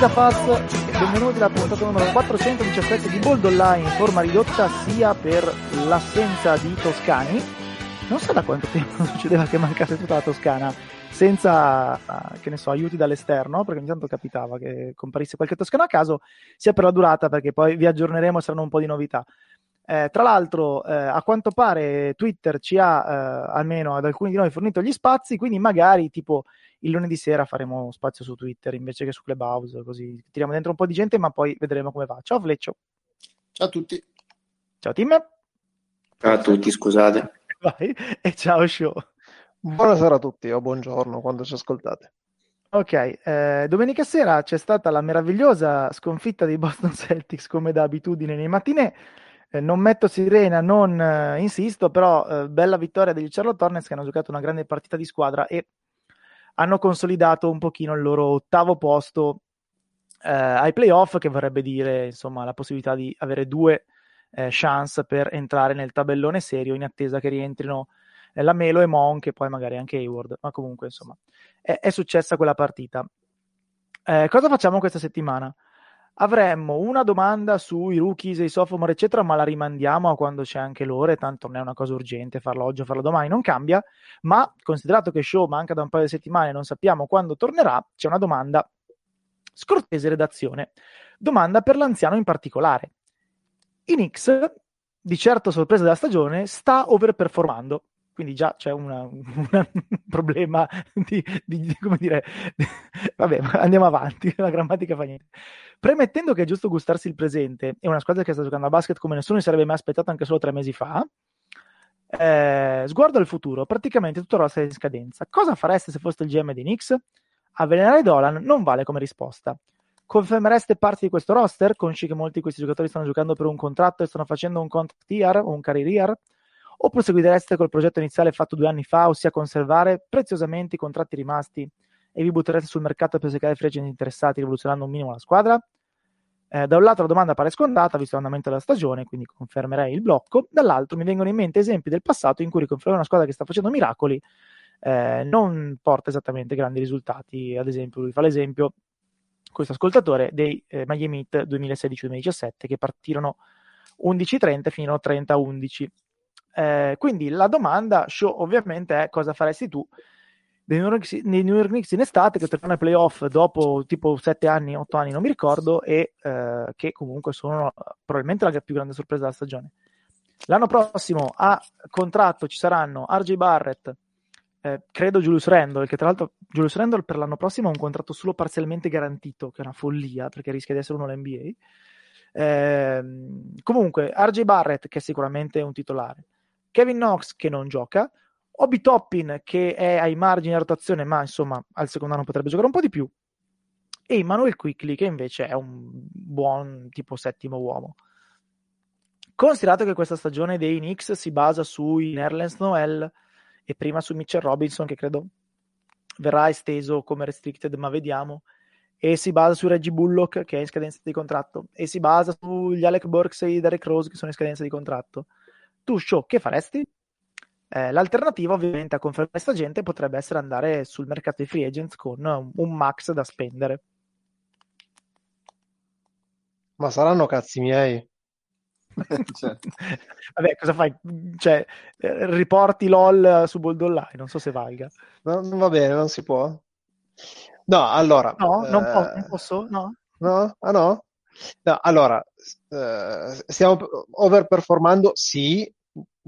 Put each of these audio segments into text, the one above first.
Da Faz e benvenuti alla puntata numero 417 di Bold Online in forma ridotta sia per l'assenza di Toscani. Non so da quanto tempo succedeva che mancasse tutta la Toscana senza, che ne so, aiuti dall'esterno, perché ogni tanto capitava che comparisse qualche Toscano a caso, sia per la durata, perché poi vi aggiorneremo e saranno un po' di novità. Eh, tra l'altro, eh, a quanto pare Twitter ci ha eh, almeno ad alcuni di noi fornito gli spazi, quindi magari tipo il lunedì sera faremo spazio su Twitter invece che su Clubhouse, così tiriamo dentro un po' di gente, ma poi vedremo come va. Ciao Fleccio. Ciao a tutti. Ciao Tim. Ciao a tutti, scusate. Vai. E ciao Show. Buonasera a tutti o buongiorno quando ci ascoltate. Ok, eh, domenica sera c'è stata la meravigliosa sconfitta dei Boston Celtics come da abitudine nei mattinè. Eh, non metto sirena, non eh, insisto, però eh, bella vittoria degli Charlotte Hornets che hanno giocato una grande partita di squadra e hanno consolidato un pochino il loro ottavo posto eh, ai playoff, che vorrebbe dire insomma la possibilità di avere due eh, chance per entrare nel tabellone serio in attesa che rientrino eh, la Melo e Monk e poi magari anche Hayward. Ma comunque insomma è, è successa quella partita. Eh, cosa facciamo questa settimana? Avremmo una domanda sui rookies, i sophomore, eccetera, ma la rimandiamo a quando c'è anche l'ora, tanto non è una cosa urgente farlo oggi o farlo domani, non cambia, ma considerato che show manca da un paio di settimane e non sappiamo quando tornerà, c'è una domanda scortese redazione. Domanda per l'anziano in particolare. In X, di certo sorpresa della stagione, sta overperformando quindi già c'è una, un problema di, di, di, come dire, vabbè, andiamo avanti, la grammatica fa niente. Premettendo che è giusto gustarsi il presente, è una squadra che sta giocando a basket come nessuno si sarebbe mai aspettato anche solo tre mesi fa, eh, sguardo al futuro, praticamente tutto roster è in scadenza. Cosa fareste se foste il GM di Knicks? Avvelenare Dolan non vale come risposta. Confermereste parte di questo roster, consci che molti di questi giocatori stanno giocando per un contratto e stanno facendo un contract year o un career year? O proseguireste col progetto iniziale fatto due anni fa, ossia conservare preziosamente i contratti rimasti e vi butterete sul mercato per cercare free agent interessati rivoluzionando un minimo la squadra? Eh, da un lato la domanda pare scontata, visto l'andamento della stagione, quindi confermerei il blocco, dall'altro mi vengono in mente esempi del passato in cui riconfermare una squadra che sta facendo miracoli eh, non porta esattamente grandi risultati. Ad esempio, lui fa l'esempio, questo ascoltatore, dei eh, Miami Heat 2016-2017 che partirono 11-30 e finirono 30-11. Eh, quindi la domanda, show, ovviamente, è cosa faresti tu nei New York, nei New York Knicks in estate che tornano ai playoff dopo tipo 7 anni, 8 anni, non mi ricordo, e eh, che comunque sono probabilmente la più grande sorpresa della stagione. L'anno prossimo a contratto ci saranno RJ Barrett, eh, credo Julius Randle, che tra l'altro Julius Randle per l'anno prossimo ha un contratto solo parzialmente garantito, che è una follia perché rischia di essere uno all'NBA. Eh, comunque, RJ Barrett, che è sicuramente un titolare, Kevin Knox che non gioca, Obi Toppin che è ai margini della rotazione, ma insomma al secondo anno potrebbe giocare un po' di più, e Emmanuel Quickly che invece è un buon tipo settimo uomo. Considerato che questa stagione dei Knicks si basa sui Nerlens Noel e prima su Mitchell Robinson, che credo verrà esteso come restricted, ma vediamo, e si basa su Reggie Bullock, che è in scadenza di contratto, e si basa sugli Alec Burks e Derek Rose, che sono in scadenza di contratto tu show che faresti? Eh, l'alternativa ovviamente a confermare questa gente potrebbe essere andare sul mercato dei free agents con un max da spendere. Ma saranno cazzi miei. certo. Vabbè, cosa fai? Cioè, eh, riporti LOL su Bold Online, non so se valga. No, non va bene, non si può. No, allora. No, eh... non, po- non, posso? No? No? Ah no? No, allora, eh, stiamo overperformando, sì,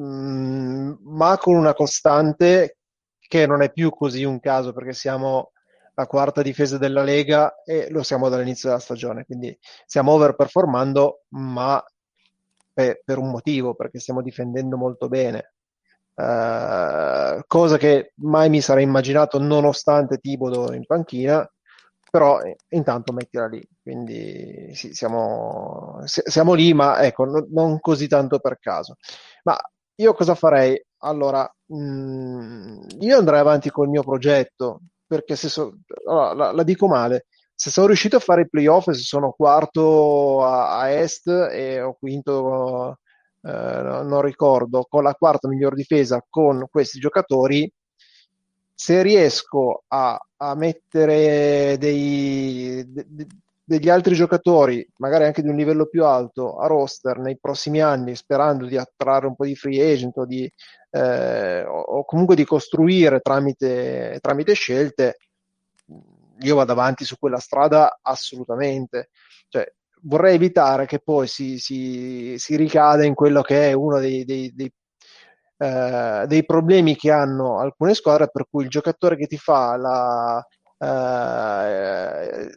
mm, ma con una costante che non è più così un caso perché siamo la quarta difesa della Lega e lo siamo dall'inizio della stagione, quindi stiamo overperformando, ma per, per un motivo, perché stiamo difendendo molto bene. Uh, cosa che mai mi sarei immaginato nonostante Tibodo in panchina però intanto mettila lì, quindi sì, siamo, siamo, lì, ma ecco, no, non così tanto per caso. Ma io cosa farei? Allora, mh, mm, io andrei avanti col mio progetto, perché se so, allora, la, la, dico male, se sono riuscito a fare i playoff, se sono quarto a, a est e ho quinto, eh, non ricordo, con la quarta miglior difesa con questi giocatori, se riesco a, a mettere dei, de, degli altri giocatori, magari anche di un livello più alto, a roster nei prossimi anni, sperando di attrarre un po' di free agent o, di, eh, o comunque di costruire tramite, tramite scelte, io vado avanti su quella strada assolutamente. Cioè, vorrei evitare che poi si, si, si ricada in quello che è uno dei, dei, dei, eh, dei, problemi che hanno alcune squadre, per cui il giocatore che ti fa la, eh,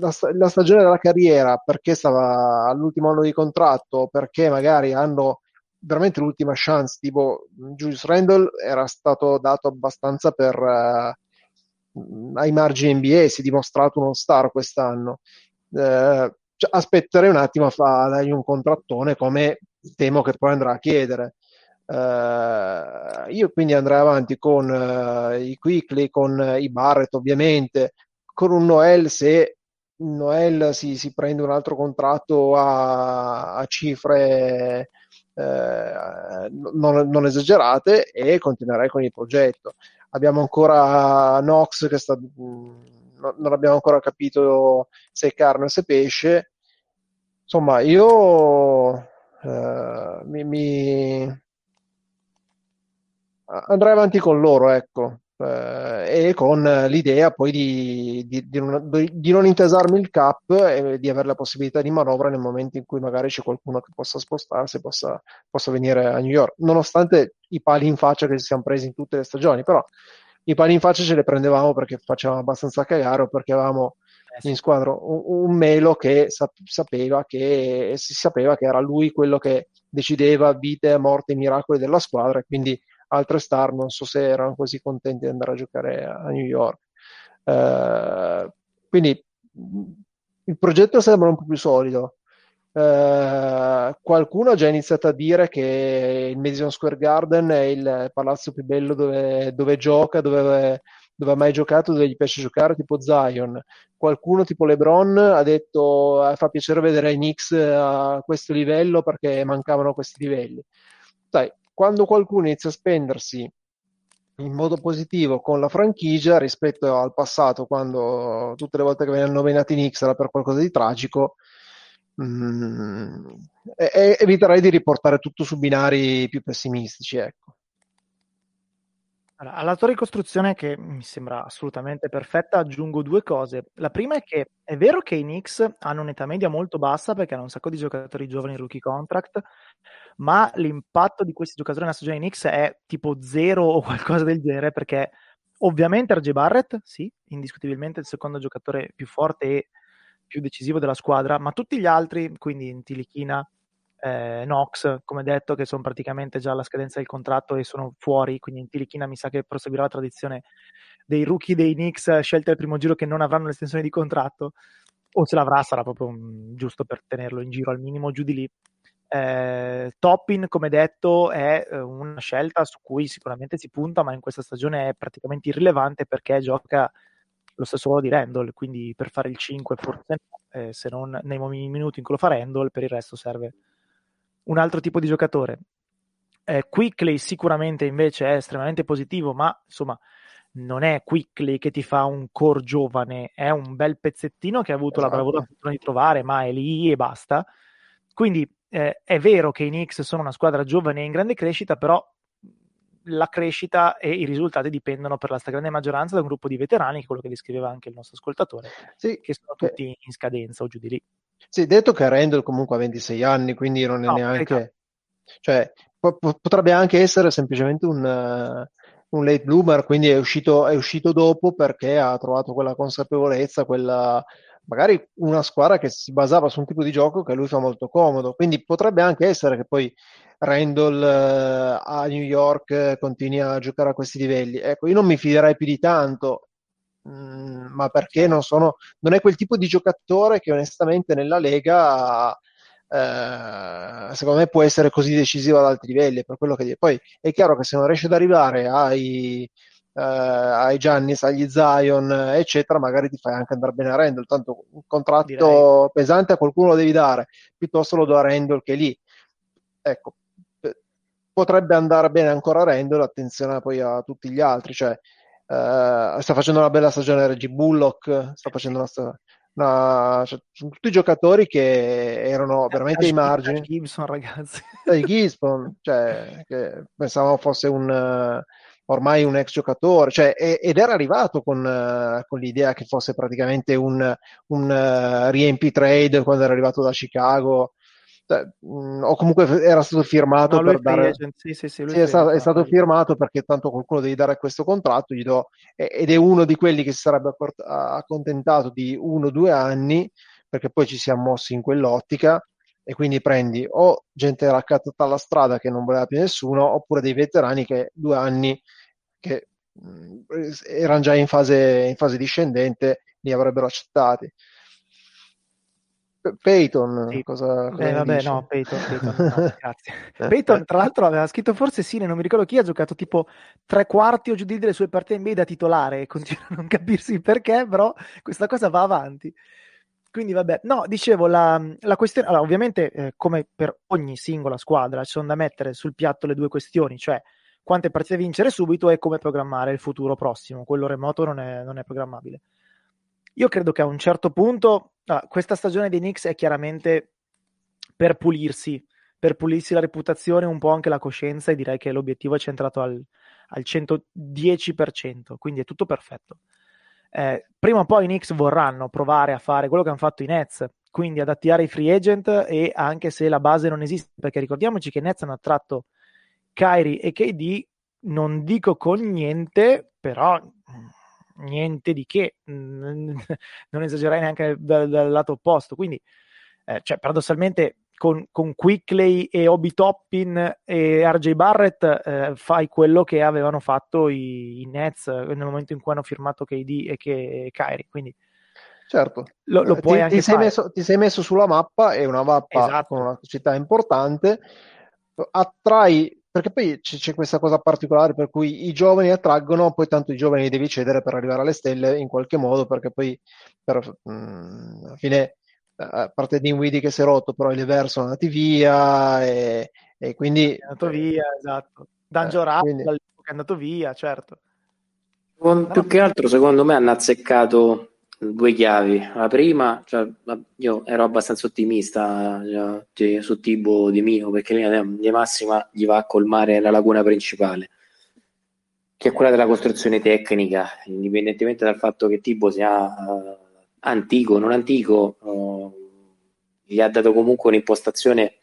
la, la stagione della carriera perché stava all'ultimo anno di contratto, perché magari hanno veramente l'ultima chance, tipo Julius Randall era stato dato abbastanza per uh, ai margini NBA, si è dimostrato uno star quest'anno. Uh, aspetterei un attimo a fargli un contrattone come temo che poi andrà a chiedere. Uh, io quindi andrei avanti con uh, i Quickly, con uh, i Barrett ovviamente, con un Noel se Noel si, si prende un altro contratto a, a cifre non, non, esagerate e continuerei con il progetto. Abbiamo ancora Nox che sta, mm, non abbiamo ancora capito se è carne o se è pesce. Insomma, io mi, mi andrei avanti con loro, ecco, eh, e con l'idea poi di, di, di, non, di, non, intesarmi il cap e di avere la possibilità di manovra nel momento in cui magari c'è qualcuno che possa spostarsi, possa, possa venire a New York, nonostante i pali in faccia che ci siamo presi in tutte le stagioni, però i pali in faccia ce li prendevamo perché facevamo abbastanza cagare o perché avevamo eh in squadra un, un Melo che sapeva che si sapeva che era lui quello che decideva vite, morte miracoli della squadra e quindi altre star non so se erano così contenti di andare a giocare a New York. Uh, quindi il progetto sembra un po' più solido. Uh, qualcuno ha già iniziato a dire che il Madison Square Garden è il palazzo più bello dove, dove gioca, dove, dove, ha mai giocato, dove gli piace giocare, tipo Zion. Qualcuno tipo LeBron ha detto eh, fa piacere vedere i Knicks a questo livello perché mancavano questi livelli. Sai, quando qualcuno inizia a spendersi in modo positivo con la franchigia rispetto al passato, quando tutte le volte che venivano nominati Knicks era per qualcosa di tragico, mh, mm, e- eviterei di riportare tutto su binari più pessimistici. Ecco. Allora, alla tua ricostruzione, che mi sembra assolutamente perfetta, aggiungo due cose. La prima è che è vero che i Knicks hanno un'età media molto bassa perché hanno un sacco di giocatori giovani in rookie contract, ma l'impatto di questi giocatori nella stagione Knicks è tipo zero o qualcosa del genere perché ovviamente RJ Barrett, sì, indiscutibilmente il secondo giocatore più forte e più decisivo della squadra, ma tutti gli altri, quindi Tilichina, eh, Knox, come detto, che sono praticamente già alla scadenza del contratto e sono fuori, quindi in Tilichina mi sa che proseguirà la tradizione dei rookie dei Knicks scelti al primo giro che non avranno l'estensione di contratto, o se l'avrà sarà proprio um, giusto per tenerlo in giro al minimo giù di lì. Eh, Toppin, come detto, è eh, una scelta su cui sicuramente si punta, ma in questa stagione è praticamente irrilevante perché gioca lo stesso ruolo di Randall, quindi per fare il 5 forse eh, se non nei minuti in cui lo fa Randall, per il resto serve un altro tipo di giocatore. Eh, Quickly sicuramente invece è estremamente positivo, ma insomma non è Quickly che ti fa un core giovane, è un bel pezzettino che ha avuto esatto. la bravura di trovare, ma è lì e basta. Quindi eh, è vero che i Knicks sono una squadra giovane e in grande crescita, però la crescita e i risultati dipendono per la stragrande maggioranza da un gruppo di veterani, quello che descriveva anche il nostro ascoltatore, sì, che sono tutti eh. in scadenza o giù di lì. Sì, detto che Randall comunque ha 26 anni, quindi non è no, neanche... Cioè, po- potrebbe anche essere semplicemente un, uh, un late bloomer, quindi è uscito, è uscito dopo perché ha trovato quella consapevolezza, quella magari una squadra che si basava su un tipo di gioco che a lui fa molto comodo. Quindi potrebbe anche essere che poi Randall uh, a New York continui a giocare a questi livelli. Ecco, io non mi fiderei più di tanto Mm, ma perché non sono, non è quel tipo di giocatore che onestamente nella Lega eh, secondo me può essere così decisivo ad alti livelli. Per quello che Poi è chiaro che se non riesce ad arrivare ai, eh, ai Giannis, agli Zion, eccetera, magari ti fai anche andare bene a Randall. Tanto un contratto Direi. pesante a qualcuno lo devi dare, piuttosto lo do a Randall che è lì. Ecco, potrebbe andare bene ancora a Randall, attenzione poi a tutti gli altri, cioè Uh, sta facendo una bella stagione Reggie Bullock, sta facendo una, una cioè, sono tutti giocatori che erano veramente ai margini. Gibson, ragazzi. Gibson, cioè, che pensavo fosse un uh, ormai un ex giocatore, cioè, ed era arrivato con, uh, con, l'idea che fosse praticamente un, un riempi trade quando era arrivato da Chicago cioè, mh, o comunque era stato firmato no, per dare agent. sì, sì, sì, sì è, stato, è, stato, firmato perché tanto qualcuno devi dare questo contratto gli do, ed è uno di quelli che si sarebbe accontentato di uno o due anni perché poi ci siamo mossi in quell'ottica e quindi prendi o gente raccattata alla strada che non voleva più nessuno oppure dei veterani che due anni che mh, erano già in fase, in fase discendente li avrebbero accettati Peyton, sì. cosa, cosa eh, vabbè, dice? no, Peyton, Peyton no, grazie. Peyton, tra l'altro, aveva scritto forse sì, non mi ricordo chi, ha giocato tipo tre quarti o giù di delle sue partite NBA da titolare e continua a non capirsi perché, però questa cosa va avanti. Quindi vabbè, no, dicevo, la, la questione, allora ovviamente eh, come per ogni singola squadra ci sono da mettere sul piatto le due questioni, cioè quante partite vincere subito e come programmare il futuro prossimo, quello remoto non è, non è programmabile. Io credo che a un certo punto, ah, questa stagione dei Knicks è chiaramente per pulirsi, per pulirsi la reputazione, un po' anche la coscienza e direi che l'obiettivo è centrato al, al 110%, quindi è tutto perfetto. Eh, prima o poi i Knicks vorranno provare a fare quello che hanno fatto i Nets, quindi ad attivare i free agent e anche se la base non esiste, perché ricordiamoci che i Nets hanno attratto Kyrie e KD, non dico con niente, però niente di che, non esagerai neanche dal, dal lato opposto. Quindi, eh, cioè, paradossalmente, con, con Quickley e Obi Toppin e RJ Barrett eh, fai quello che avevano fatto i, i, Nets nel momento in cui hanno firmato KD e, che, Kyrie. Quindi, certo, lo, lo puoi ti, anche ti sei, messo, ti sei messo sulla mappa, è una mappa esatto. con una città importante, attrai perché poi c- c'è questa cosa particolare per cui i giovani attraggono, poi tanto i giovani li devi cedere per arrivare alle stelle in qualche modo, perché poi per, mh, mm, alla fine, eh, a parte Dinwiddie che si è rotto, però i Lever sono andati via e, e quindi... È andato via, esatto. Danjo eh, quindi... è andato via, certo. Più che altro, secondo me, hanno azzeccato due chiavi. La prima, cioè, io ero abbastanza ottimista cioè, su Tibo di mio perché di massima gli va a colmare la laguna principale, che è quella della costruzione tecnica, indipendentemente dal fatto che Tibo sia uh, antico, non antico, uh, gli ha dato comunque un'impostazione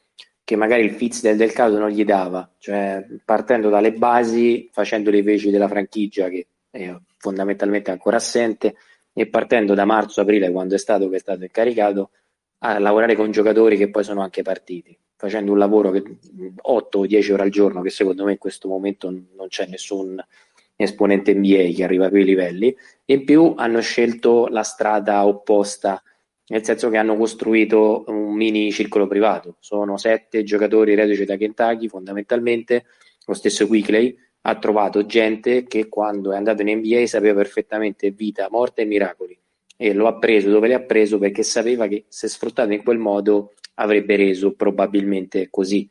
che magari il Fitz del caso non gli dava, cioè partendo dalle basi, facendo le veci della franchigia che è fondamentalmente ancora assente e partendo da marzo-aprile, quando è stato che è stato incaricato, a lavorare con giocatori che poi sono anche partiti, facendo un lavoro che 8 o 10 ore al giorno, che secondo me in questo momento non c'è nessun esponente NBA che arriva a quei livelli, in più hanno scelto la strada opposta, nel senso che hanno costruito un mini circolo privato, sono sette giocatori reduci da Kentucky fondamentalmente, lo stesso Quickley, ha trovato gente che quando è andato in NBA sapeva perfettamente vita, morte e miracoli e lo ha preso dove li ha preso perché sapeva che se sfruttato in quel modo avrebbe reso probabilmente così.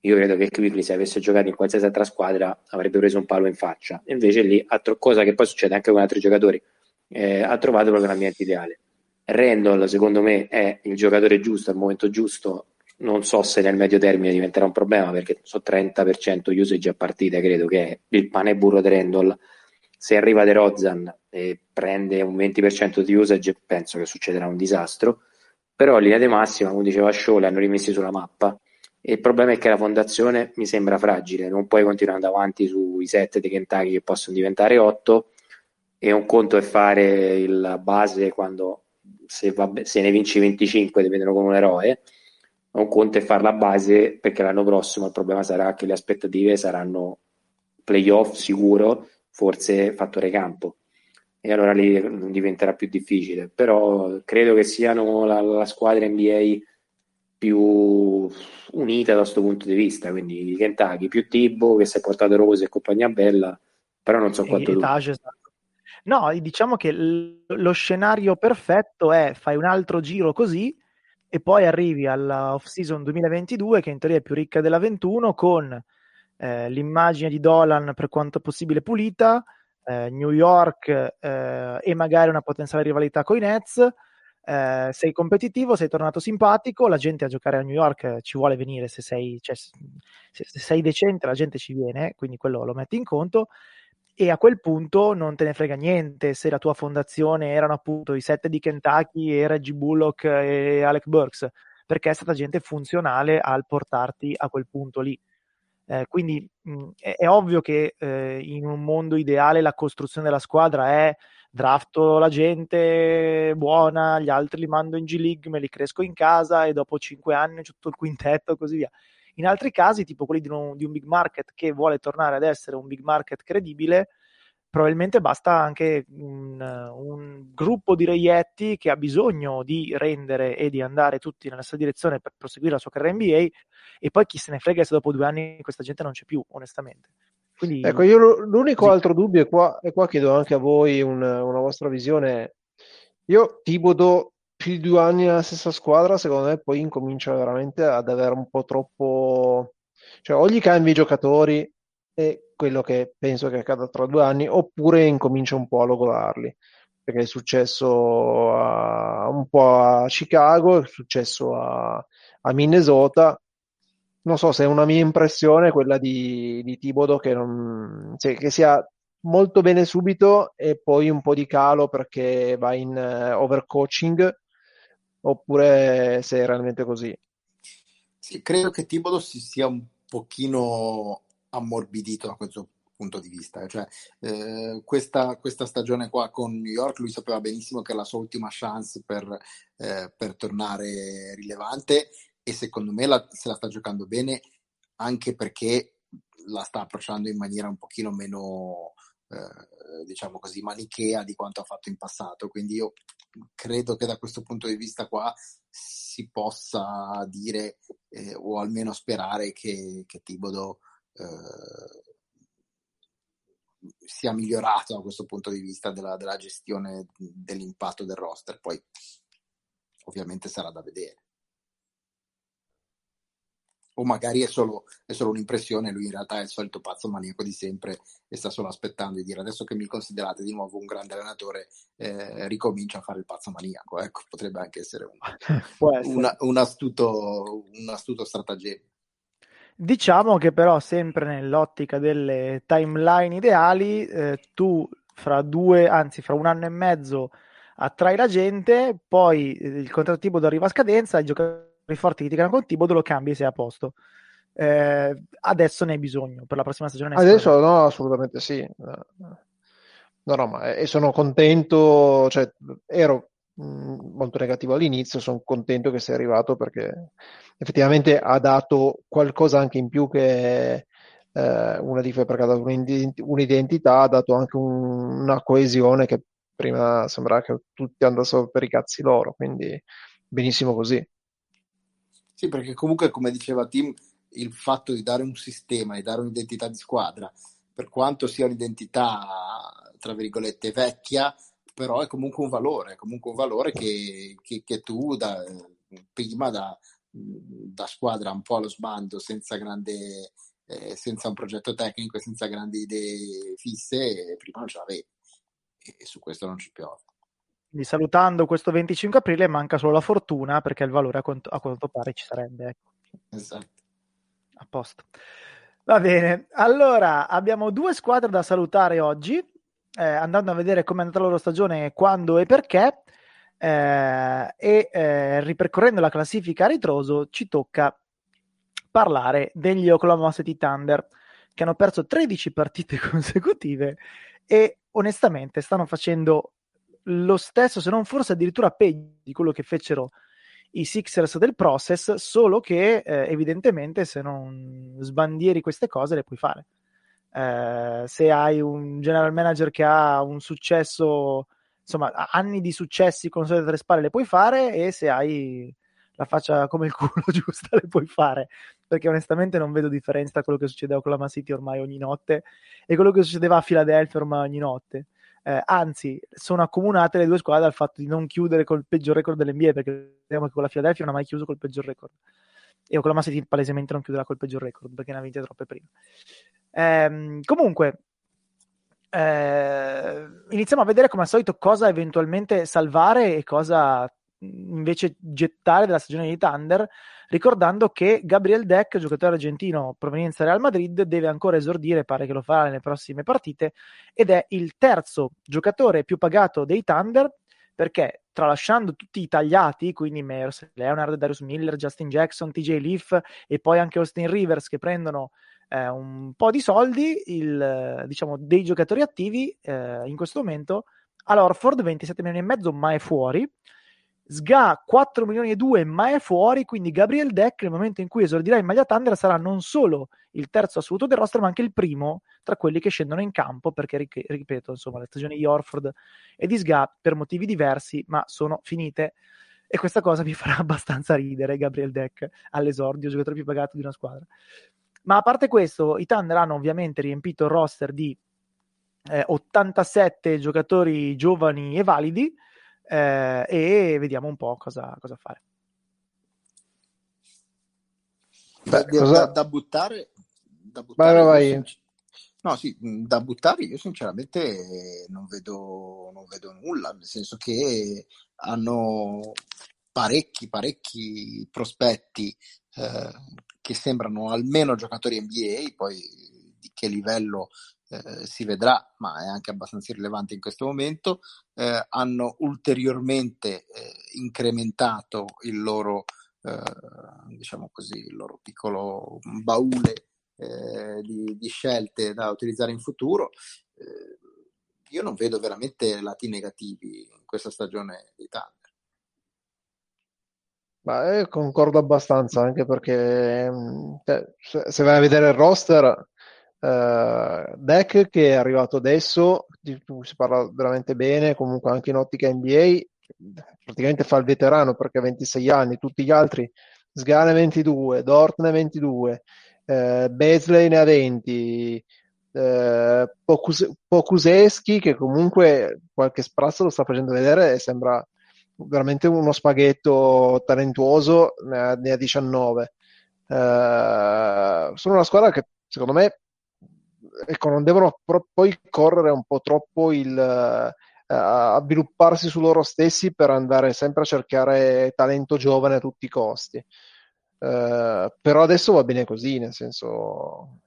Io credo che Quickly se avesse giocato in qualsiasi altra squadra avrebbe preso un palo in faccia. Invece lì, cosa che poi succede anche con altri giocatori, eh, ha trovato proprio l'ambiente ideale. Randall, secondo me, è il giocatore giusto al momento giusto non so se nel medio termine diventerà un problema perché so 30% usage a partita credo che il pane e burro di Randall se arriva De Rozan e prende un 20% di usage penso che succederà un disastro. Però in linea di massima come diceva Show hanno rimessi sulla mappa. E il problema è che la fondazione mi sembra fragile non puoi continuare avanti sui 7 di Kentucky che possono diventare 8 e un conto è fare il base quando se, va, se ne vinci 25 ti vedono come un eroe un conto è fare la base perché l'anno prossimo il problema sarà che le aspettative saranno playoff sicuro, forse fattore campo e allora lì diventerà più difficile. Però credo che siano la, la squadra NBA più unita da questo punto di vista. Quindi Kentucky più Tibo che si è portato Rose e compagnia bella, però non so quanto. No, diciamo che lo scenario perfetto è fai un altro giro così e poi arrivi alla off-season 2022 che in teoria è più ricca della 21 con eh, l'immagine di Dolan per quanto possibile pulita, eh, New York eh, e magari una potenziale rivalità con i Nets, eh, sei competitivo, sei tornato simpatico, la gente a giocare a New York ci vuole venire se sei, cioè, se, se sei decente la gente ci viene, quindi quello lo metti in conto e a quel punto non te ne frega niente se la tua fondazione erano appunto i sette di Kentucky e Reggie Bullock e Alec Burks, perché è stata gente funzionale al portarti a quel punto lì. Eh, quindi mh, è, è, ovvio che eh, in un mondo ideale la costruzione della squadra è drafto la gente buona, gli altri li mando in G League, me li cresco in casa e dopo cinque anni ho tutto il quintetto e così via. In altri casi, tipo quelli di un, di un big market che vuole tornare ad essere un big market credibile, probabilmente basta anche un, un, gruppo di reietti che ha bisogno di rendere e di andare tutti nella stessa direzione per proseguire la sua carriera NBA e poi chi se ne frega se dopo due anni questa gente non c'è più, onestamente. Quindi... Ecco, io l'unico sì. altro dubbio, e qua, e qua chiedo anche a voi un, una vostra visione. Io Tibodo più di due anni nella stessa squadra, secondo me poi incomincia veramente ad avere un po' troppo... Cioè, o gli cambi i giocatori, e quello che penso che accada tra due anni, oppure incomincia un po' a logolarli, perché è successo a, un po' a Chicago, è successo a, a Minnesota, non so se è una mia impressione quella di, di Tibodo che, non, cioè, che sia molto bene subito e poi un po' di calo perché va in uh, overcoaching oppure se è realmente così. Sì, credo che Tibodo si sia un pochino ammorbidito da questo punto di vista. Cioè, eh, questa, questa, stagione qua con New York, lui sapeva benissimo che era la sua ultima chance per, eh, per tornare rilevante e secondo me la, se la sta giocando bene anche perché la sta approcciando in maniera un pochino meno, eh, diciamo così, manichea di quanto ha fatto in passato. Quindi io credo che da questo punto di vista qua si possa dire eh, o almeno sperare che, che Tibodo eh, sia migliorato da questo punto di vista della, della gestione dell'impatto del roster. Poi ovviamente sarà da vedere o magari è solo, è solo, un'impressione, lui in realtà è il solito pazzo maniaco di sempre e sta solo aspettando di dire adesso che mi considerate di nuovo un grande allenatore, eh, ricomincio a fare il pazzo maniaco. Ecco, potrebbe anche essere un, una, un, astuto, un astuto stratagemma. Diciamo che però sempre nell'ottica delle timeline ideali, eh, tu fra due, anzi fra un anno e mezzo attrai la gente, poi il contratto tipo arriva a scadenza, i giocatori forti che ti creano con Tibodo lo cambi e sei a posto. Eh, adesso ne hai bisogno per la prossima stagione. Adesso no, assolutamente sì. No, no, ma e sono contento, cioè, ero molto negativo all'inizio, sono contento che sia arrivato perché effettivamente ha dato qualcosa anche in più che eh, una dif- perché ha dato un'identità, ha dato anche un, una coesione che prima sembrava che tutti andassero per i cazzi loro, quindi benissimo così. Sì, perché comunque, come diceva Tim, il fatto di dare un sistema e dare un'identità di squadra, per quanto sia un'identità, tra virgolette, vecchia, però è comunque un valore, è comunque un valore che, che, che tu da, prima da, da, squadra un po' allo sbando, senza, grande, eh, senza un progetto tecnico senza grandi idee fisse, prima non ce l'avevi. E su questo non ci piove. Quindi salutando questo 25 aprile manca solo la fortuna perché il valore a quanto, a quanto pare ci sarebbe. Ecco. Esatto. A posto. Va bene, allora abbiamo due squadre da salutare oggi, eh, andando a vedere come è andata la loro stagione, quando e perché, eh, e eh, ripercorrendo la classifica a ritroso ci tocca parlare degli Oklahoma City Thunder che hanno perso 13 partite consecutive e onestamente stanno facendo lo stesso, se non forse addirittura peggio di quello che fecero i Sixers del process, solo che eh, evidentemente se non sbandieri queste cose le puoi fare. Eh, se hai un general manager che ha un successo, insomma, anni di successi con sole tre spalle le puoi fare e se hai la faccia come il culo giusta le puoi fare perché onestamente non vedo differenza tra quello che succede a Oklahoma City ormai ogni notte e quello che succedeva a Philadelphia ormai ogni notte eh, anzi sono accomunate le due squadre dal fatto di non chiudere col peggior record dell'NBA perché vediamo che con la Philadelphia non ha mai chiuso col peggior record. E Oklahoma City palesemente non chiuderà col peggior record perché ne ha vinte troppe prima. Ehm, comunque eh, iniziamo a vedere come al solito cosa eventualmente salvare e cosa invece gettare della stagione di Thunder, ricordando che Gabriel Deck, giocatore argentino provenienza Real Madrid, deve ancora esordire, pare che lo farà nelle prossime partite, ed è il terzo giocatore più pagato dei Thunder, perché tralasciando tutti i tagliati, quindi Meyers, Leonard, Darius Miller, Justin Jackson, TJ Leaf e poi anche Austin Rivers che prendono eh, un po' di soldi, il, diciamo, dei giocatori attivi eh, in questo momento, all'Orford 27 milioni e mezzo, ma è fuori. Sga 4 milioni e 2 ma è fuori, quindi Gabriel Deck nel momento in cui esordirà in maglia Thunder sarà non solo il terzo assoluto del roster ma anche il primo tra quelli che scendono in campo perché ripeto insomma le stagioni di Orford e di Sga per motivi diversi ma sono finite e questa cosa mi farà abbastanza ridere Gabriel Deck all'esordio, giocatore più pagato di una squadra. Ma a parte questo, i Thunder hanno ovviamente riempito il roster di eh, 87 giocatori giovani e validi eh, e vediamo un po' cosa, cosa fare. Beh, cosa... Da, da, buttare, da buttare vai, vai. No, sì, da buttare io sinceramente non vedo, non vedo nulla, nel senso che hanno parecchi, parecchi prospetti eh, che sembrano almeno giocatori NBA, poi di che livello eh, si vedrà, ma è anche abbastanza irrilevante in questo momento, eh, hanno ulteriormente eh, incrementato il loro, eh, diciamo così, il loro piccolo baule eh, di, di, scelte da utilizzare in futuro. io non vedo veramente lati negativi in questa stagione di Thunder. Ma eh, concordo abbastanza, anche perché mm, cioè, se vai a vedere il roster, Uh, Deck che è arrivato adesso, di cui si parla veramente bene, comunque anche in ottica NBA, praticamente fa il veterano perché ha 26 anni, tutti gli altri, Sgane 22, Dort ne 22, uh, Beasley ne ha 20, uh, Pocus- che comunque qualche sprazzo lo sta facendo vedere e sembra veramente uno spaghetto talentuoso, ne ha, ne ha 19. Uh, sono una squadra che secondo me ecco, non devono pro- poi correre un po' troppo il, uh, a svilupparsi su loro stessi per andare sempre a cercare talento giovane a tutti i costi. Uh, però adesso va bene così, nel senso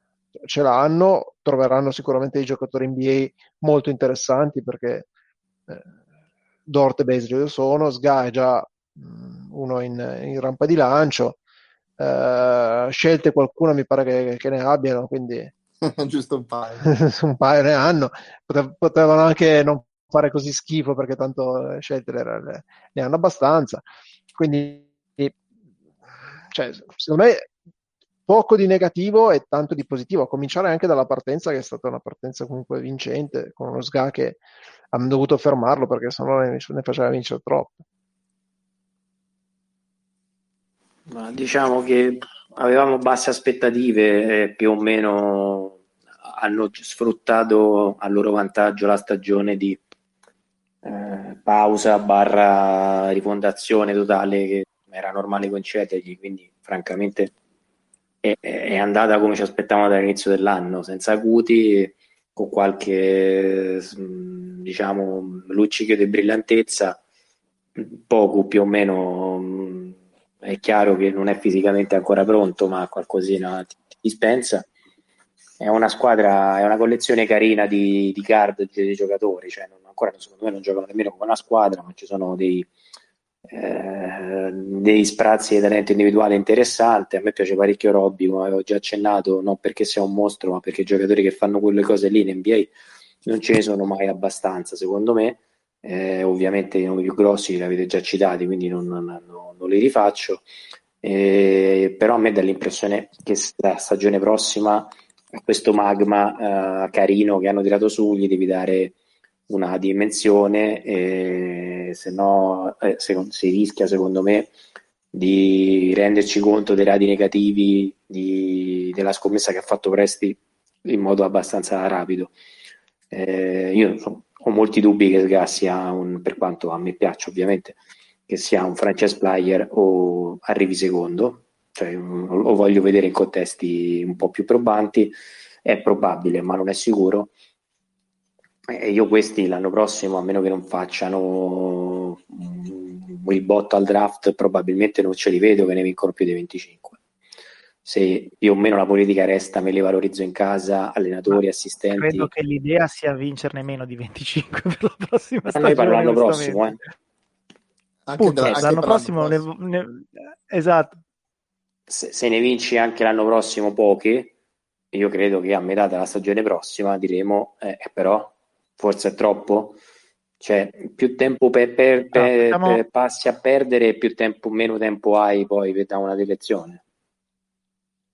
ce l'hanno, troveranno sicuramente dei giocatori NBA molto interessanti perché eh, Dort e Beasley lo sono, Sga è già mh, mm, uno in, in, rampa di lancio, uh, scelte qualcuno mi pare che, che ne abbiano, quindi Giusto un paio. un paio ne hanno. Potevano anche non fare così schifo perché tanto scelte le, ne hanno abbastanza. Quindi, cioè, secondo me, poco di negativo e tanto di positivo. A cominciare anche dalla partenza, che è stata una partenza comunque vincente, con uno SGA che hanno dovuto fermarlo perché sennò ne, ne faceva vincere troppo. Ma diciamo che avevamo basse aspettative e più o meno hanno sfruttato a loro vantaggio la stagione di eh, pausa barra rifondazione totale che era normale concedergli, quindi francamente è, è, andata come ci aspettavamo dall'inizio dell'anno, senza acuti, con qualche diciamo luccichio di brillantezza, poco più o meno è chiaro che non è fisicamente ancora pronto, ma qualcosina ti, ti dispensa. È una squadra, è una collezione carina di, di card di giocatori, cioè non, ancora secondo me non giocano nemmeno come una squadra, ma ci sono dei, eh, dei sprazzi di talento individuale interessante. A me piace parecchio Robby, come avevo già accennato, non perché sia un mostro, ma perché i giocatori che fanno quelle cose lì in NBA non ce ne sono mai abbastanza, secondo me. Eh, ovviamente i nomi più grossi li avete già citati, quindi non, non, non, li rifaccio. Eh, però a me dà l'impressione che la stagione prossima questo magma eh, carino che hanno tirato su gli devi dare una dimensione, eh, se no eh, se, si rischia secondo me di renderci conto dei lati negativi di, della scommessa che ha fatto Presti in modo abbastanza rapido. Eh, io so, ho molti dubbi che Sga sia un, per quanto a me piace ovviamente, che sia un franchise player o arrivi secondo, cioè lo voglio vedere in contesti un po' più probanti, è probabile ma non è sicuro. E io questi l'anno prossimo, a meno che non facciano il botto al draft, probabilmente non ce li vedo che ne vincono più di 25. Se più o meno la politica resta, me li valorizzo in casa, allenatori, Ma assistenti. Credo che l'idea sia vincerne meno di 25 per la prossima Ma stagione. noi parlo l'anno prossimo, eh. Anche Punto, da- anche l'anno prossimo, ne- prossimo. ne- esatto. Se, se ne vinci anche l'anno prossimo pochi, io credo che a metà della stagione prossima diremo, eh, però forse è troppo. Cioè, più tempo per, per- per- facciamo- per- passi a perdere, più tempo, meno tempo hai poi per da una direzione.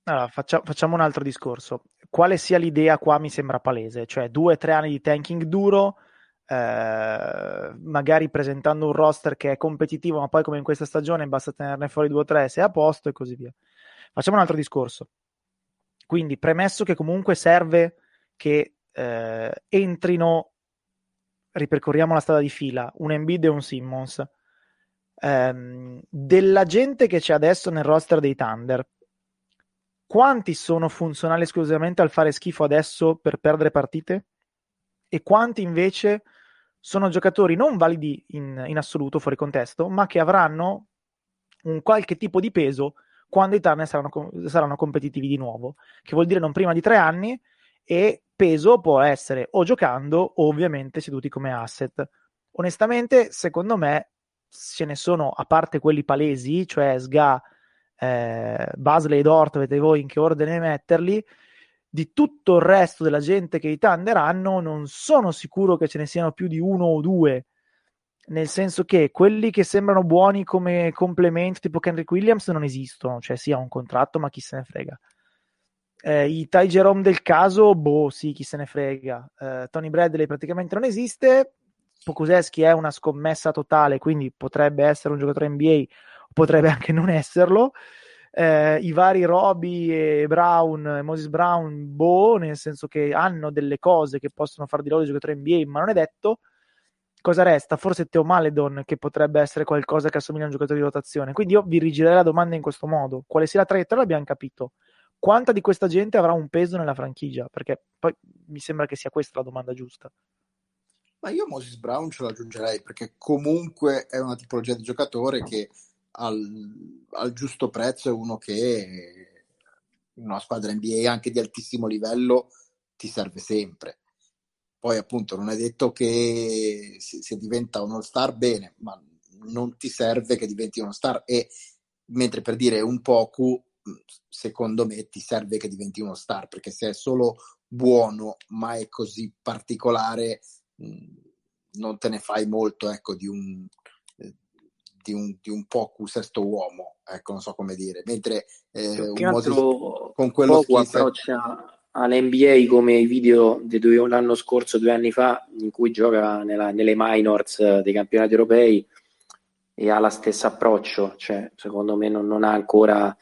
Allora, faccia- facciamo un altro discorso. Quale sia l'idea qua mi sembra palese, cioè due o tre anni di tanking duro, eh, magari presentando un roster che è competitivo, ma poi come in questa stagione basta tenerne fuori due o tre, sei a posto e così via. Facciamo un altro discorso. Quindi, premesso che comunque serve che eh, entrino, ripercorriamo la strada di fila, un Embiid e un Simmons, ehm, della gente che c'è adesso nel roster dei Thunder, quanti sono funzionali esclusivamente al fare schifo adesso per perdere partite? E quanti invece sono giocatori non validi in, in assoluto, fuori contesto, ma che avranno un qualche tipo di peso quando i Thunder saranno, saranno competitivi di nuovo, che vuol dire non prima di tre anni, e peso può essere o giocando o ovviamente seduti come asset. Onestamente, secondo me, ce ne sono, a parte quelli palesi, cioè Sga, eh, Basley e Dort, vedete voi in che ordine metterli, di tutto il resto della gente che i Thunder hanno, non sono sicuro che ce ne siano più di uno o due. Nel senso che quelli che sembrano buoni come complemento, tipo Kendrick Williams, non esistono, cioè sì, ha un contratto, ma chi se ne frega. Eh, I Ty Jerome del caso, boh, sì, chi se ne frega. Eh, Tony Bradley praticamente non esiste. Pokusevski è una scommessa totale, quindi potrebbe essere un giocatore NBA, potrebbe anche non esserlo. Eh, I vari Roby e Brown, Moses Brown, boh, nel senso che hanno delle cose che possono far di loro giocatori NBA, ma non è detto. Cosa resta? Forse Teo Maledon, che potrebbe essere qualcosa che assomiglia a un giocatore di rotazione. Quindi io vi rigirerei la domanda in questo modo: quale sia la traiettoria l'abbiamo capito. Quanta di questa gente avrà un peso nella franchigia? Perché poi mi sembra che sia questa la domanda giusta. Ma io Moses Brown ce lo aggiungerei perché comunque è una tipologia di giocatore che al, al giusto prezzo è uno che in una squadra NBA anche di altissimo livello ti serve sempre. Poi appunto non è detto che se, se diventa uno star bene, ma non ti serve che diventi uno star e mentre per dire un poco secondo me ti serve che diventi uno star perché se è solo buono ma è così particolare non te ne fai molto ecco di un di un, di un poco sesto uomo ecco non so come dire mentre eh, un Moses, con quello poco approccia all'NBA come i video di due, l'anno scorso due anni fa in cui gioca nella, nelle minors dei campionati europei e ha lo stesso approccio cioè secondo me non, non ha ancora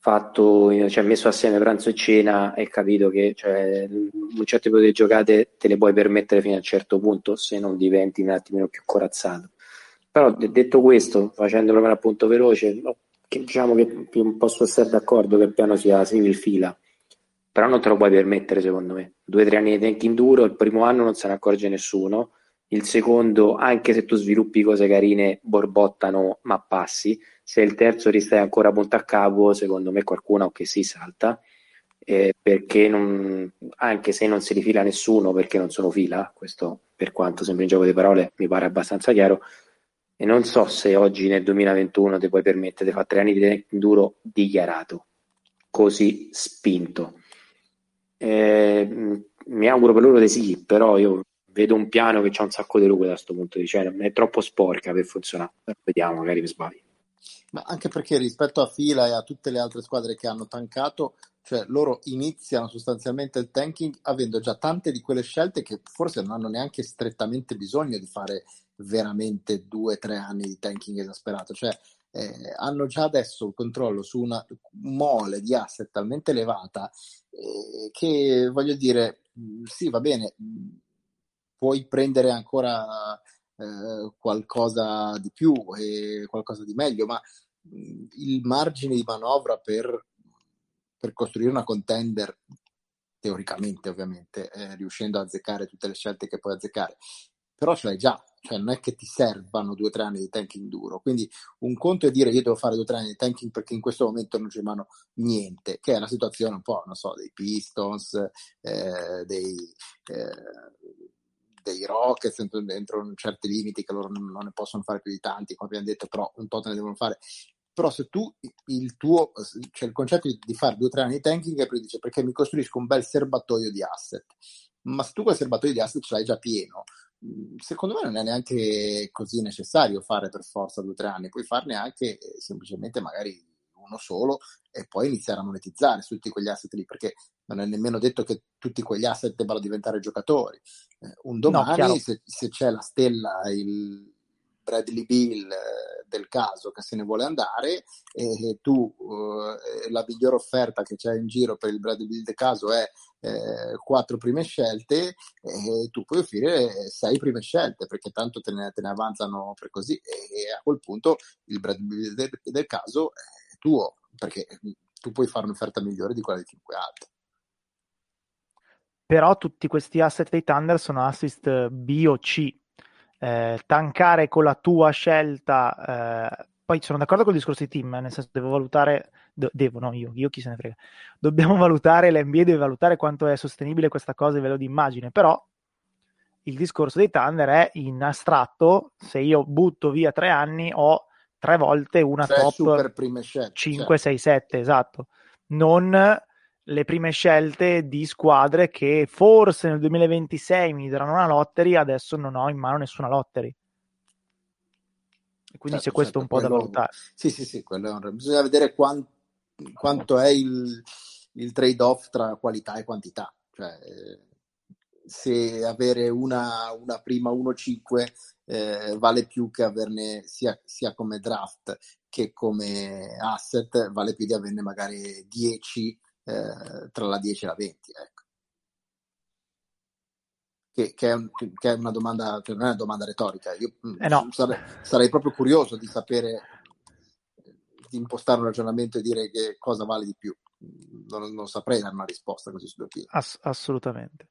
fatto, cioè messo assieme pranzo e cena e capito che cioè, un certo tipo di giocate te le puoi permettere fino a un certo punto se non diventi un attimino più corazzato. Però detto questo, facendo proprio appunto veloce, diciamo che posso essere d'accordo che il piano sia simil fila, però non te lo puoi permettere secondo me. Due o tre anni di tanking duro, il primo anno non se ne accorge nessuno, il secondo, anche se tu sviluppi cose carine, borbottano ma passi se il terzo ristai ancora punto a capo, secondo me qualcuno che si salta, eh, perché non, anche se non si rifila nessuno, perché non sono fila, questo per quanto sembra un gioco di parole mi pare abbastanza chiaro, e non so se oggi nel 2021 ti puoi permettere di fare tre anni di duro dichiarato, così spinto. Eh, mi auguro per loro di sì, però io vedo un piano che ha un sacco di rupe da questo punto di vista, cioè è troppo sporca per funzionare, vediamo, magari mi sbaglio. Ma anche perché rispetto a Fila e a tutte le altre squadre che hanno tancato, cioè loro iniziano sostanzialmente il tanking avendo già tante di quelle scelte che forse non hanno neanche strettamente bisogno di fare veramente due o tre anni di tanking esasperato, cioè eh, hanno già adesso il controllo su una mole di asset talmente elevata eh, che voglio dire, sì va bene, puoi prendere ancora eh, qualcosa di più e qualcosa di meglio, ma il margine di manovra per, per costruire una contender teoricamente ovviamente, eh, riuscendo a azzeccare tutte le scelte che puoi azzeccare, però ce l'hai già, cioè non è che ti servano due o tre anni di tanking duro, quindi un conto è dire io devo fare due o tre anni di tanking perché in questo momento non c'è in mano niente, che è la situazione un po', non so, dei Pistons, eh, dei, eh, dei Rockets dentro, dentro certi limiti che loro non, non, ne possono fare più di tanti, come abbiamo detto, però un po' te ne devono fare. Però se tu il tuo, cioè il concetto di fare due o tre anni di tanking è perché mi costruisco un bel serbatoio di asset, ma se tu quel serbatoio di asset ce l'hai già pieno, secondo me non è neanche così necessario fare per forza due o tre anni, puoi farne anche eh, semplicemente magari uno solo e poi iniziare a monetizzare su tutti quegli asset lì, perché non è nemmeno detto che tutti quegli asset debbano diventare giocatori. Eh, un domani, no, se, se, c'è la stella, il Bradley Bill eh, del caso che se ne vuole andare e tu eh, la migliore offerta che c'è in giro per il Bradley Bill del caso è eh, quattro prime scelte e tu puoi offrire sei prime scelte perché tanto te ne, te ne avanzano per così e, a quel punto il Bradley Bill del, del caso è tuo perché tu puoi fare un'offerta migliore di quella di chiunque altro però tutti questi asset dei Thunder sono assist B o C. Eh, tankare con la tua scelta, eh, poi sono d'accordo con il discorso di team, eh, nel senso devo valutare, do, devo, no io, io chi se ne frega, dobbiamo valutare, l'NBA deve valutare quanto è sostenibile questa cosa a livello di immagine, però il discorso dei Thunder è in astratto, se io butto via tre anni ho tre volte una cioè top super prime scelte, 5, certo. 6, 7, esatto. Non le prime scelte di squadre che forse nel 2026 mi daranno una lottery, adesso non ho in mano nessuna lottery. E quindi certo, c'è questo certo, un po' quello, da valutare. Sì, sì, sì, quello, bisogna vedere quant, quanto è il, il, trade-off tra qualità e quantità. Cioè, se avere una, una prima 1-5 eh, vale più che averne sia, sia, come draft che come asset, vale più di averne magari 10 eh, tra la 10 e la 20. Ecco. Che, che, è un, che, è una domanda, cioè non è una domanda retorica. Io mm, eh no. sarei, sarei, proprio curioso di sapere, di impostare un ragionamento e dire che cosa vale di più. Non, non saprei dare una risposta così su due piedi. Ass- assolutamente.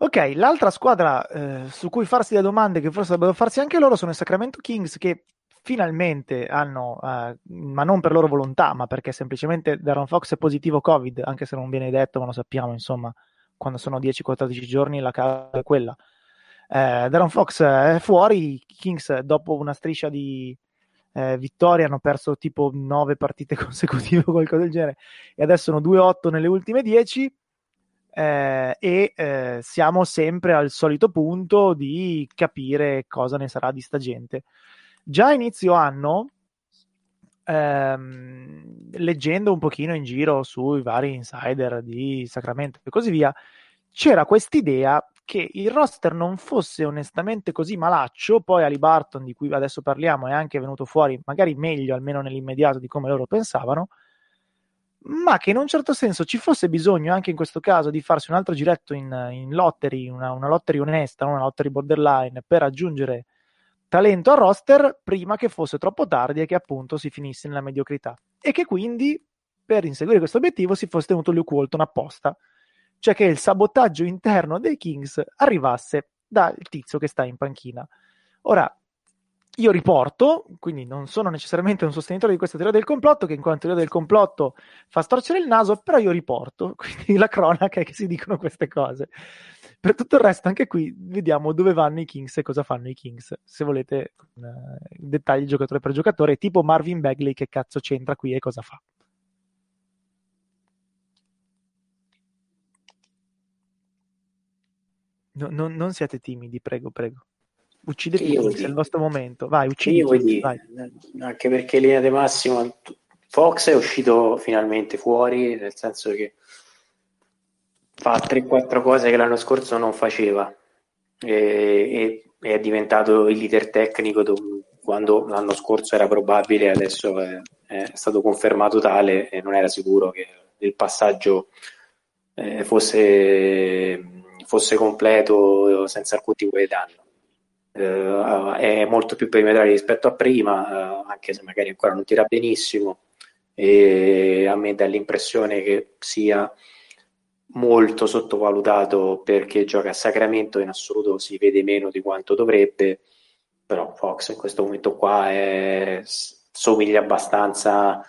Ok, l'altra squadra eh, su cui farsi le domande, che forse dovrebbero farsi anche loro, sono i Sacramento Kings, che finalmente hanno, eh, ma non per loro volontà, ma perché semplicemente Darren Fox è positivo Covid, anche se non viene detto, ma lo sappiamo, insomma, quando sono 10-14 giorni la casa è quella. Eh, Darren Fox è fuori, i Kings dopo una striscia di eh, vittorie hanno perso tipo 9 partite consecutive o qualcosa del genere e adesso sono 2-8 nelle ultime 10 eh, e eh, siamo sempre al solito punto di capire cosa ne sarà di sta gente. Già a inizio anno, ehm, leggendo un pochino in giro sui vari insider di Sacramento e così via, c'era quest'idea che il roster non fosse onestamente così malaccio, poi Ali Barton, di cui adesso parliamo, è anche venuto fuori magari meglio, almeno nell'immediato, di come loro pensavano, ma che in un certo senso ci fosse bisogno anche in questo caso di farsi un altro giretto in, in lottery, una, una lottery onesta, una lottery borderline, per aggiungere talento al roster prima che fosse troppo tardi e che appunto si finisse nella mediocrità. E che quindi per inseguire questo obiettivo si fosse tenuto Luke Walton apposta, cioè che il sabotaggio interno dei Kings arrivasse dal tizio che sta in panchina. Ora, io riporto, quindi non sono necessariamente un sostenitore di questa teoria del complotto, che in quanto teoria del complotto fa storcere il naso, però io riporto, quindi la cronaca è che si dicono queste cose. Per tutto il resto, anche qui vediamo dove vanno i Kings e cosa fanno i Kings. Se volete eh, dettagli giocatore per giocatore, tipo Marvin Bagley, che cazzo c'entra qui e cosa fa. No, no, non siate timidi, prego, prego. Uccidete Kings, è il vostro momento. Vai, uccidi. Vai. Anche perché in linea di massimo Fox è uscito finalmente fuori, nel senso che fa 3-4 cose che l'anno scorso non faceva e, e, è diventato il leader tecnico do, quando l'anno scorso era probabile, adesso è, è, stato confermato tale e non era sicuro che il passaggio eh, fosse, fosse, completo senza alcun tipo di danno. Uh, è molto più perimetrale rispetto a prima, uh, anche se magari ancora non tira benissimo. E a me dà l'impressione che sia molto sottovalutato perché gioca a Sacramento, in assoluto si vede meno di quanto dovrebbe, però Fox in questo momento qua è, somiglia abbastanza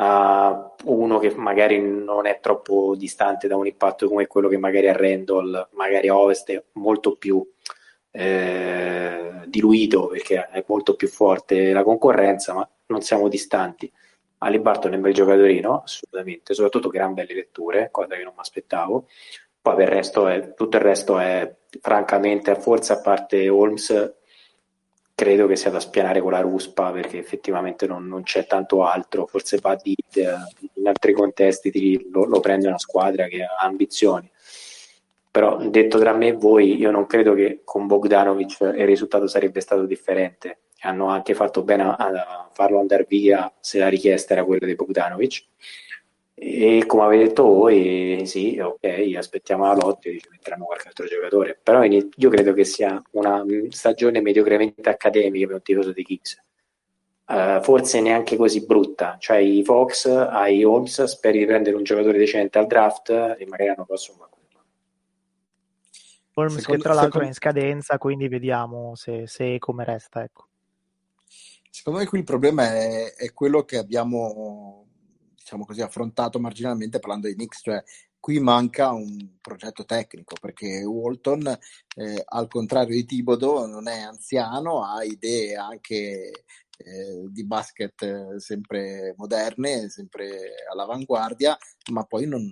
a uno che magari non è troppo distante da un impatto come quello che magari a Randall, magari a Ovest è molto più eh, diluito perché è molto più forte la concorrenza, ma non siamo distanti. Ali Barton è un bel giocatorino, assolutamente, soprattutto gran belle letture, cosa che non mi aspettavo. Poi per il resto è, tutto il resto è francamente, forse a parte Holmes, credo che sia da spianare con la ruspa perché effettivamente non, non c'è tanto altro. Forse Badid in altri contesti ti, lo, lo prende una squadra che ha ambizioni. Però detto tra me e voi, io non credo che con Bogdanovic il risultato sarebbe stato differente hanno anche fatto bene a, a farlo andare via se la richiesta era quella di Bogdanovic. E come avete detto voi sì ok aspettiamo la lotta e ci metteranno qualche altro giocatore. Però io credo che sia una stagione mediocremente accademica per un tifoso di Kings. Uh, forse neanche così brutta. Cioè i Fox ai Holmes speri di prendere un giocatore decente al draft e magari hanno prossimo Holmes che tra l'altro secondo... è in scadenza quindi vediamo se, se come resta ecco Secondo me qui il problema è, è quello che abbiamo diciamo così, affrontato marginalmente parlando di Knicks, cioè qui manca un progetto tecnico perché Walton, eh, al contrario di Tibodo, non è anziano, ha idee anche eh, di basket eh, sempre moderne, sempre all'avanguardia, ma poi non,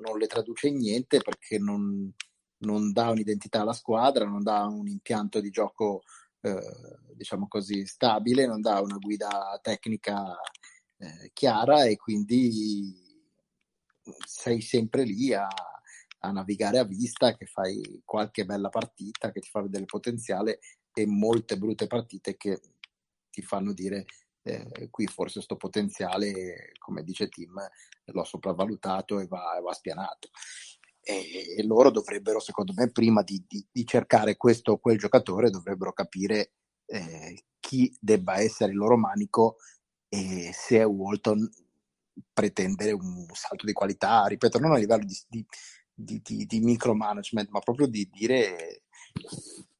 non le traduce in niente perché non, non, dà un'identità alla squadra, non dà un impianto di gioco eh, diciamo così, stabile, non dà una guida tecnica eh, chiara e quindi sei sempre lì a, a, navigare a vista, che fai qualche bella partita, che ti fa vedere il potenziale e molte brutte partite che ti fanno dire eh, qui forse sto potenziale, come dice Tim, l'ho sopravvalutato e va, va spianato e, loro dovrebbero, secondo me, prima di, di, di cercare questo o quel giocatore, dovrebbero capire eh, chi debba essere il loro manico e se Walton pretendere un salto di qualità, ripeto, non a livello di, di, di, di micromanagement, ma proprio di dire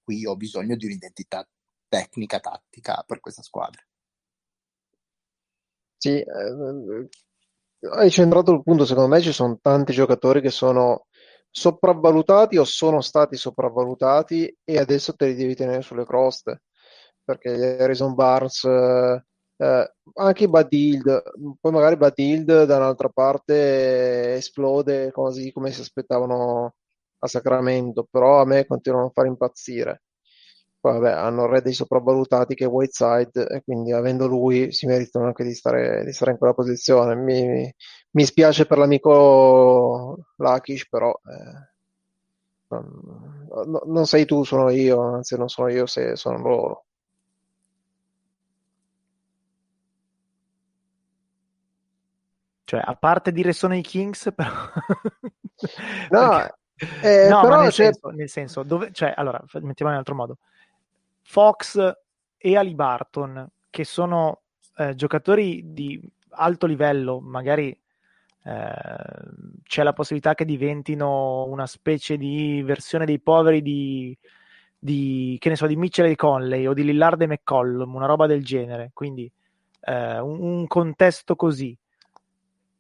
qui ho bisogno di un'identità tecnica, tattica per questa squadra. Sì, eh, hai centrato il punto, secondo me ci sono tanti giocatori che sono sopravvalutati o sono stati sopravvalutati e adesso te li devi tenere sulle croste perché Harrison Barnes eh, eh, anche Badild poi magari Badild da un'altra parte esplode così come si aspettavano a Sacramento però a me continuano a far impazzire poi vabbè hanno re dei sopravvalutati che è Whiteside e quindi avendo lui si meritano anche di stare, di stare in quella posizione mi, mi spiace per l'amico Lakish, però eh, non, non, sei tu, sono io, anzi non sono io se sono loro. Cioè, a parte dire sono i Kings, però... no, eh, no però nel, cioè... senso, nel senso, dove, cioè, allora, mettiamo in un altro modo. Fox e Ali Barton, che sono eh, giocatori di alto livello, magari Ehm, c'è la possibilità che diventino una specie di versione dei poveri di, di che ne so, di Mitchell e Conley o di Lillard e McCollum, una roba del genere. Quindi eh, un, un, contesto così.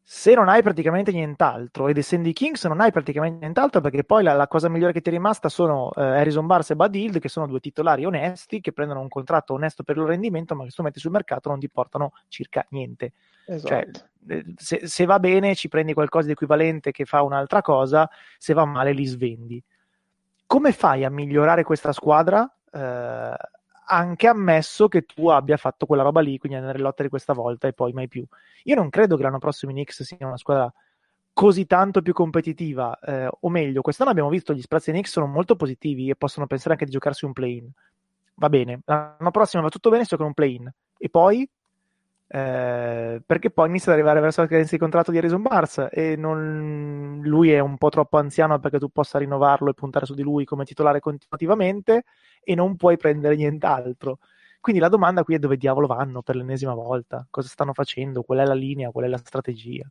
Se non hai praticamente nient'altro, ed essendo i Kings non hai praticamente nient'altro, perché poi la, la cosa migliore che ti è rimasta sono eh, Harrison Barnes e Bud Hild, che sono due titolari onesti, che prendono un contratto onesto per il loro rendimento, ma che se lo metti sul mercato non ti portano circa niente. Cioè, esatto. Cioè, se, se, va bene ci prendi qualcosa di equivalente che fa un'altra cosa, se va male li svendi. Come fai a migliorare questa squadra? Eh, anche ammesso che tu abbia fatto quella roba lì, quindi andare in lotta di questa volta e poi mai più. Io non credo che l'anno prossimo i Knicks sia una squadra così tanto più competitiva, eh, o meglio, quest'anno abbiamo visto gli sprazzi Knicks sono molto positivi e possono pensare anche di giocarsi un play-in. Va bene, l'anno prossimo va tutto bene, si gioca un play-in. E poi eh, perché poi inizia ad arrivare verso la cadenza di contratto di Harrison Barnes e non, lui è un po' troppo anziano perché tu possa rinnovarlo e puntare su di lui come titolare continuativamente e non puoi prendere nient'altro. Quindi la domanda qui è dove diavolo vanno per l'ennesima volta, cosa stanno facendo, qual è la linea, qual è la strategia.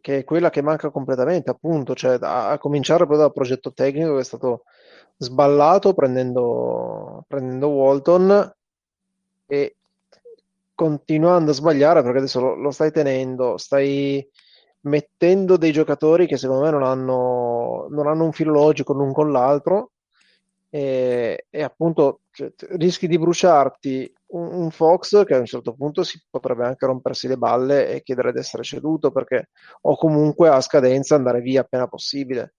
che è quella che manca completamente, appunto, cioè a, cominciare proprio dal progetto tecnico che è stato sballato prendendo, prendendo Walton e continuando a sbagliare perché adesso lo, lo stai tenendo, stai mettendo dei giocatori che secondo me non hanno, non hanno un filo logico l'un con l'altro e, e appunto cioè, rischi di bruciarti un, un, Fox che a un certo punto si potrebbe anche rompersi le balle e chiedere di essere ceduto perché o comunque a scadenza andare via appena possibile.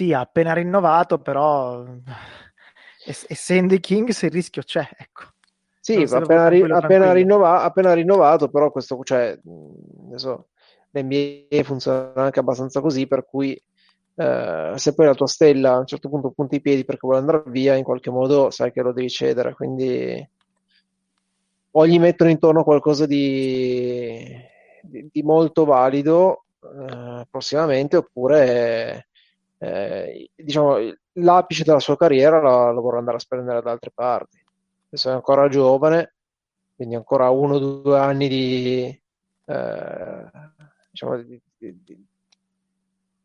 Sì, ha appena rinnovato, però essendo i Kings il rischio c'è, ecco. Sì, appena, ri- appena, rinnova- appena, rinnovato, però questo, cioè, adesso l'NBA funziona anche abbastanza così, per cui eh, se poi la tua stella a un certo punto punta i piedi perché vuole andare via, in qualche modo sai che lo devi cedere, quindi o gli mettono intorno qualcosa di, di, di molto valido eh, prossimamente, oppure eh, diciamo, l'apice della sua carriera la, la vorrà andare a spendere da altre parti. Adesso è ancora giovane, quindi ancora uno o due anni di, eh, diciamo, di, di, di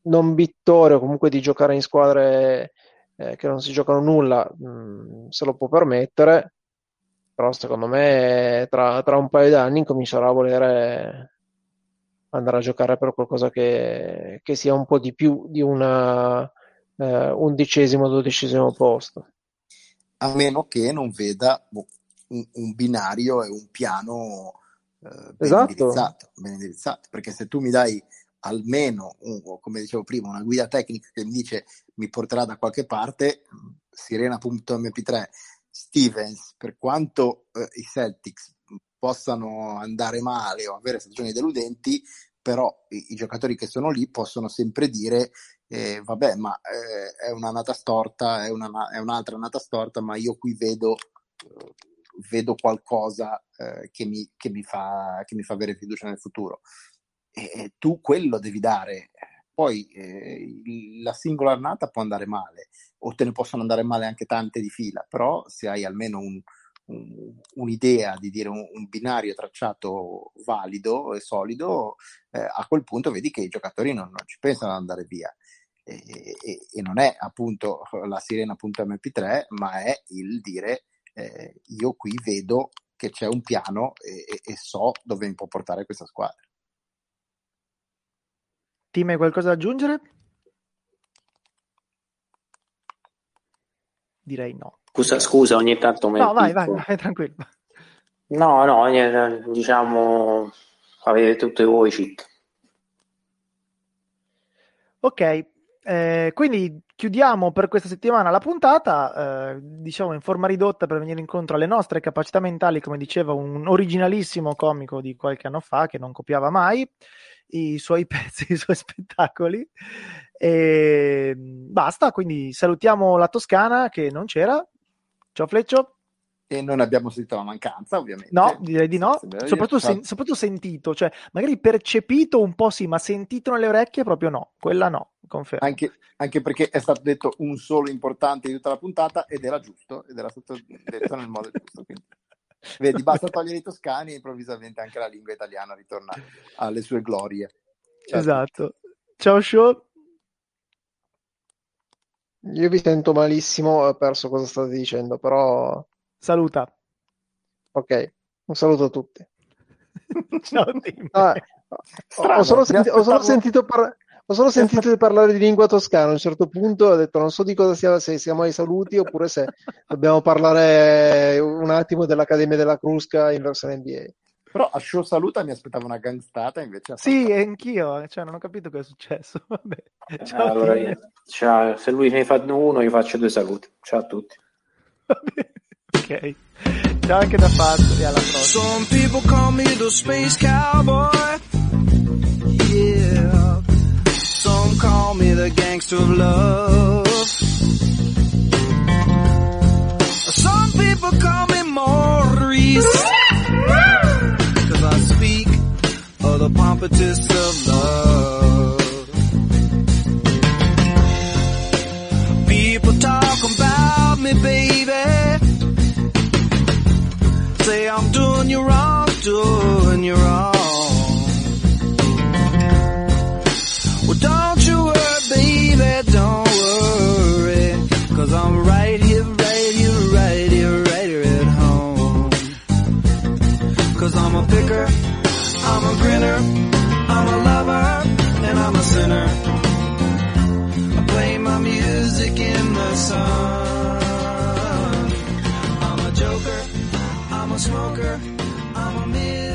non vittoria, comunque di giocare in squadre eh, che non si giocano nulla, mh, mm, se lo può permettere, però secondo me tra, tra un paio d'anni comincerà a volere andare a giocare per qualcosa che, che sia un po' di più di una eh, undicesimo, dodicesimo posto. A meno che non veda boh, un, un, binario e un piano eh, ben, esatto. indirizzato, ben indirizzato, perché se tu mi dai almeno, un, come dicevo prima, una guida tecnica che mi dice mi porterà da qualche parte, sirena.mp3, Stevens, per quanto eh, i Celtics possano andare male o avere stagioni deludenti, però i, i giocatori che sono lì possono sempre dire eh, vabbè, ma eh, è un'annata storta, è, una, è, un'altra annata storta, ma io qui vedo, vedo qualcosa eh, che mi, che, mi fa, che mi fa avere fiducia nel futuro. E, tu quello devi dare. Poi eh, la singola annata può andare male, o te ne possono andare male anche tante di fila, però se hai almeno un, un'idea di dire un, un, binario tracciato valido e solido, eh, a quel punto vedi che i giocatori non, non ci pensano ad andare via. E, e, e, non è appunto la sirena.mp3, ma è il dire eh, io qui vedo che c'è un piano e, e, so dove mi può portare questa squadra. Team, hai qualcosa da aggiungere? Direi no. Scusa, scusa, ogni tanto No, vai, vai, vai, tranquillo. No, no, diciamo, avete tutte voi cheat. Ok, eh, quindi chiudiamo per questa settimana la puntata, eh, diciamo in forma ridotta per venire incontro alle nostre capacità mentali, come diceva un originalissimo comico di qualche anno fa che non copiava mai i suoi pezzi, i suoi spettacoli. E basta, quindi salutiamo la Toscana che non c'era, Ciao Fleccio. E non abbiamo sentito la mancanza, ovviamente. No, direi di no. Soprattutto, sen- soprattutto, sentito, cioè magari percepito un po' sì, ma sentito nelle orecchie proprio no. Quella no, confermo. Anche, anche perché è stato detto un solo importante di tutta la puntata ed era giusto, ed era stato detto nel modo giusto. Quindi. Vedi, basta togliere i toscani e improvvisamente anche la lingua italiana ritorna alle sue glorie. Ciao esatto. Ciao Show. Io vi sento malissimo, ho perso cosa state dicendo, però... Saluta. Ok, un saluto a tutti. Ciao Tim. Ah, ho solo, senti- ho solo sentito, par- ho solo sentito parlare di lingua toscana. A un certo punto ho detto non so di cosa sia, se siamo ai saluti oppure se dobbiamo parlare un attimo dell'Accademia della Crusca in versione NBA. Però a show saluta mi aspettavo una gangstata invece. Sì, anch'io, cioè non ho capito cosa è successo. Vabbè. Ciao, allora, io, ciao, se lui ne fa uno, io faccio due saluti. Ciao a tutti. Vabbè. Ok. Ciao anche da Fazio e alla prossima. Some people call me the space cowboy. Yeah. Some call me the gangster of love. Some people call me Maurice. the pompous of love. People talk about me, baby. Say I'm doing you wrong, doing you wrong. I'm a grinner, I'm a lover, and I'm a sinner. I play my music in the sun. I'm a joker, I'm a smoker, I'm a.